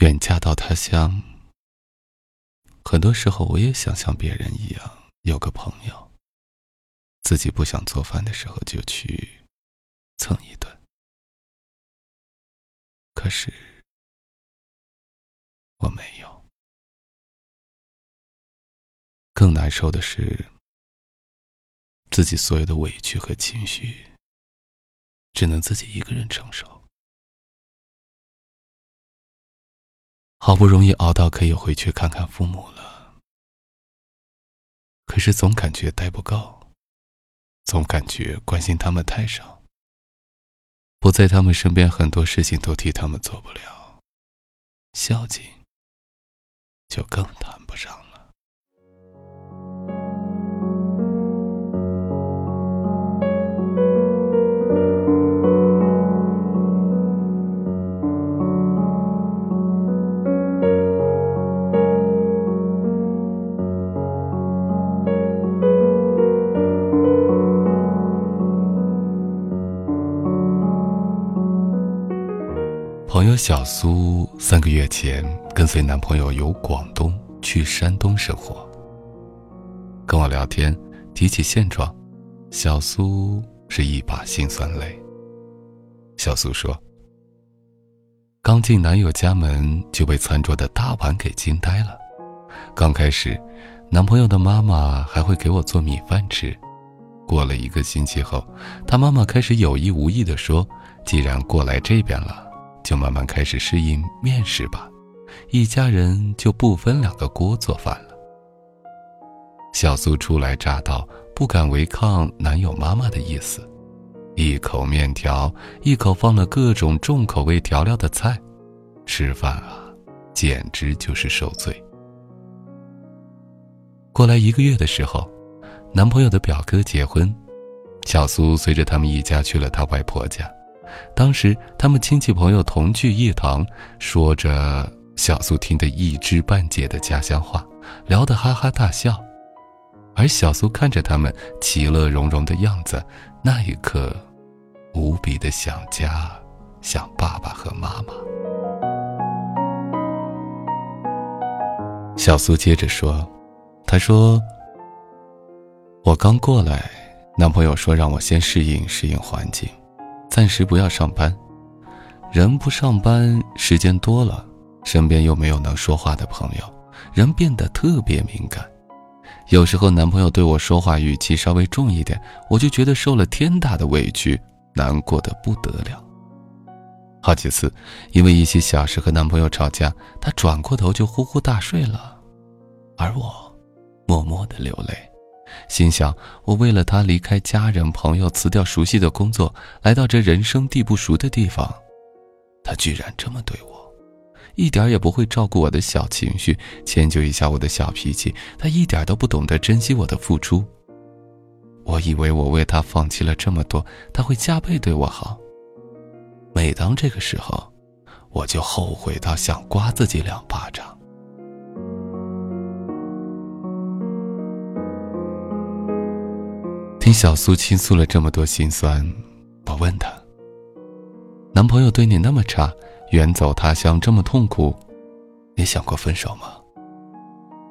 远嫁到他乡，很多时候我也想像别人一样有个朋友，自己不想做饭的时候就去蹭一顿。可是我没有。更难受的是，自己所有的委屈和情绪，只能自己一个人承受。好不容易熬到可以回去看看父母了，可是总感觉待不够，总感觉关心他们太少，不在他们身边，很多事情都替他们做不了，孝敬就更谈不上。了。友小苏三个月前跟随男朋友由广东去山东生活。跟我聊天，提起现状，小苏是一把辛酸泪。小苏说：“刚进男友家门就被餐桌的大碗给惊呆了。刚开始，男朋友的妈妈还会给我做米饭吃。过了一个星期后，他妈妈开始有意无意的说：‘既然过来这边了。’”就慢慢开始适应面食吧，一家人就不分两个锅做饭了。小苏初来乍到，不敢违抗男友妈妈的意思，一口面条，一口放了各种重口味调料的菜，吃饭啊，简直就是受罪。过来一个月的时候，男朋友的表哥结婚，小苏随着他们一家去了他外婆家。当时他们亲戚朋友同聚一堂，说着小苏听得一知半解的家乡话，聊得哈哈大笑。而小苏看着他们其乐融融的样子，那一刻，无比的想家，想爸爸和妈妈。小苏接着说：“他说，我刚过来，男朋友说让我先适应适应环境。”暂时不要上班，人不上班，时间多了，身边又没有能说话的朋友，人变得特别敏感。有时候男朋友对我说话语气稍微重一点，我就觉得受了天大的委屈，难过的不得了。好几次，因为一些小事和男朋友吵架，他转过头就呼呼大睡了，而我，默默的流泪。心想，我为了他离开家人朋友，辞掉熟悉的工作，来到这人生地不熟的地方，他居然这么对我，一点也不会照顾我的小情绪，迁就一下我的小脾气。他一点都不懂得珍惜我的付出。我以为我为他放弃了这么多，他会加倍对我好。每当这个时候，我就后悔到想刮自己两巴掌。听小苏倾诉了这么多心酸，我问她：“男朋友对你那么差，远走他乡这么痛苦，你想过分手吗？”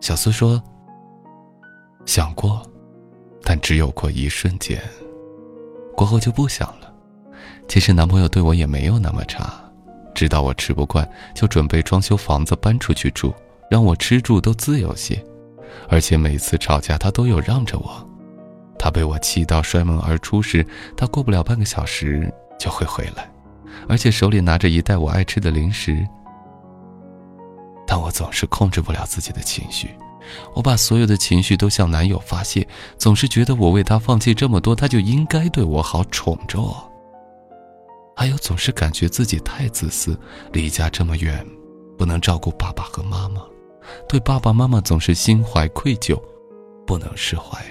小苏说：“想过，但只有过一瞬间，过后就不想了。其实男朋友对我也没有那么差，知道我吃不惯，就准备装修房子搬出去住，让我吃住都自由些。而且每次吵架，他都有让着我。”他被我气到摔门而出时，他过不了半个小时就会回来，而且手里拿着一袋我爱吃的零食。但我总是控制不了自己的情绪，我把所有的情绪都向男友发泄，总是觉得我为他放弃这么多，他就应该对我好，宠着我。还有总是感觉自己太自私，离家这么远，不能照顾爸爸和妈妈，对爸爸妈妈总是心怀愧疚，不能释怀。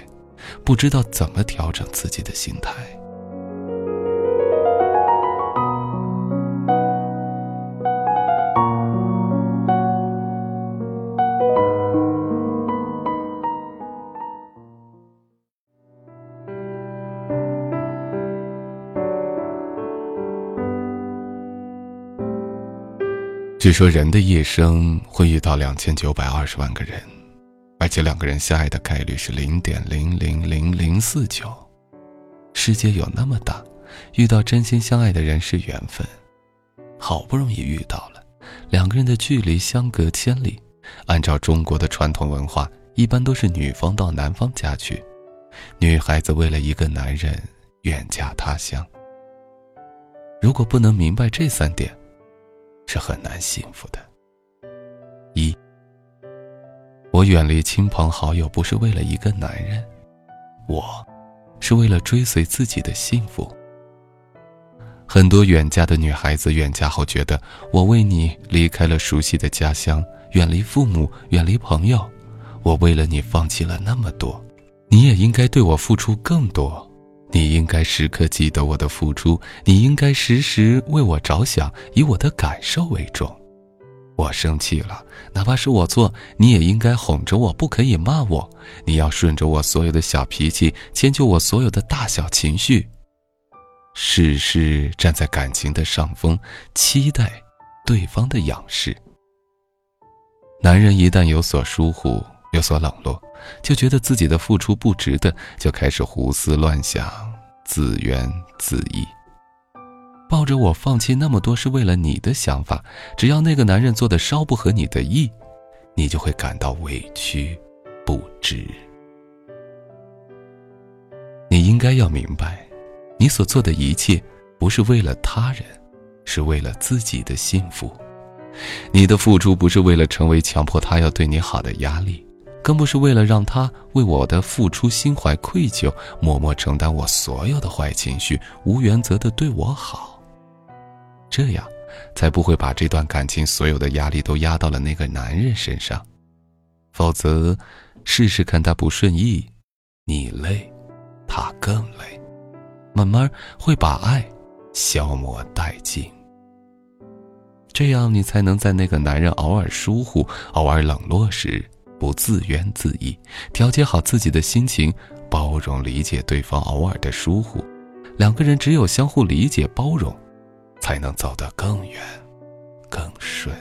不知道怎么调整自己的心态。据说人的一生会遇到两千九百二十万个人。而且两个人相爱的概率是零点零零零零四九。世界有那么大，遇到真心相爱的人是缘分。好不容易遇到了，两个人的距离相隔千里。按照中国的传统文化，一般都是女方到男方家去，女孩子为了一个男人远嫁他乡。如果不能明白这三点，是很难幸福的。我远离亲朋好友不是为了一个男人，我，是为了追随自己的幸福。很多远嫁的女孩子远嫁后觉得，我为你离开了熟悉的家乡，远离父母，远离朋友，我为了你放弃了那么多，你也应该对我付出更多，你应该时刻记得我的付出，你应该时时为我着想，以我的感受为重。我生气了，哪怕是我错，你也应该哄着我，不可以骂我，你要顺着我所有的小脾气，迁就我所有的大小情绪。事事站在感情的上风，期待对方的仰视。男人一旦有所疏忽、有所冷落，就觉得自己的付出不值得，就开始胡思乱想、自怨自艾，抱着我放弃那么多是为了你的想法。只要那个男人做的稍不合你的意，你就会感到委屈、不值。你应该要明白。你所做的一切，不是为了他人，是为了自己的幸福。你的付出不是为了成为强迫他要对你好的压力，更不是为了让他为我的付出心怀愧疚，默默承担我所有的坏情绪，无原则的对我好。这样，才不会把这段感情所有的压力都压到了那个男人身上。否则，试试看他不顺意，你累，他更累。慢慢会把爱消磨殆尽，这样你才能在那个男人偶尔疏忽、偶尔冷落时，不自怨自艾，调节好自己的心情，包容理解对方偶尔的疏忽。两个人只有相互理解、包容，才能走得更远、更顺。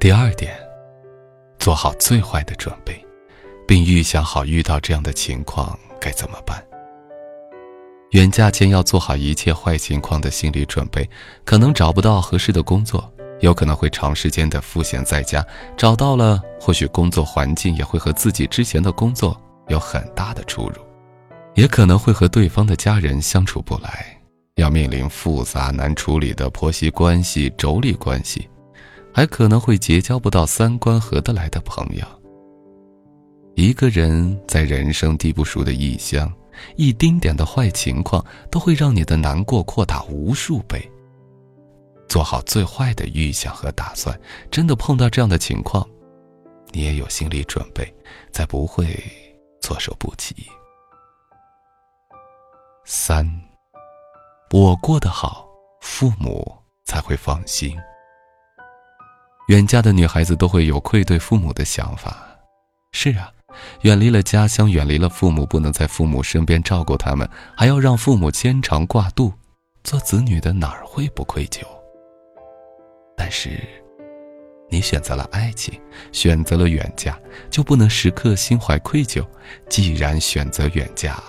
第二点，做好最坏的准备。并预想好遇到这样的情况该怎么办。远嫁前要做好一切坏情况的心理准备，可能找不到合适的工作，有可能会长时间的赋闲在家；找到了，或许工作环境也会和自己之前的工作有很大的出入，也可能会和对方的家人相处不来，要面临复杂难处理的婆媳关系、妯娌关系，还可能会结交不到三观合得来的朋友。一个人在人生地不熟的异乡，一丁点的坏情况都会让你的难过扩大无数倍。做好最坏的预想和打算，真的碰到这样的情况，你也有心理准备，才不会措手不及。三，我过得好，父母才会放心。远嫁的女孩子都会有愧对父母的想法，是啊。远离了家乡，远离了父母，不能在父母身边照顾他们，还要让父母牵肠挂肚，做子女的哪儿会不愧疚？但是，你选择了爱情，选择了远嫁，就不能时刻心怀愧疚。既然选择远嫁，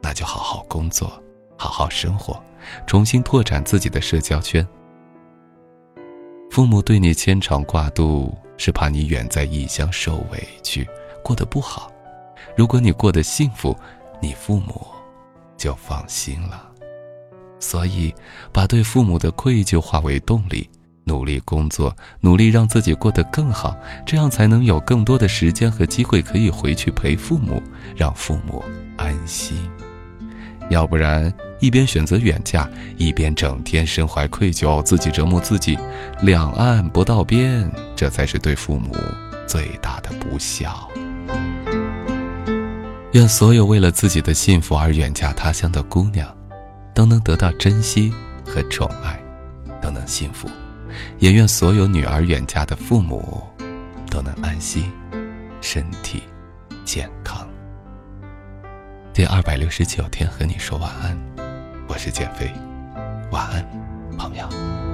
那就好好工作，好好生活，重新拓展自己的社交圈。父母对你牵肠挂肚，是怕你远在异乡受委屈。过得不好，如果你过得幸福，你父母就放心了。所以，把对父母的愧疚化为动力，努力工作，努力让自己过得更好，这样才能有更多的时间和机会可以回去陪父母，让父母安心。要不然，一边选择远嫁，一边整天身怀愧疚，自己折磨自己，两岸不到边，这才是对父母最大的不孝。愿所有为了自己的幸福而远嫁他乡的姑娘，都能得到珍惜和宠爱，都能幸福；也愿所有女儿远嫁的父母，都能安心，身体健康。第二百六十九天和你说晚安，我是减肥，晚安。朋友。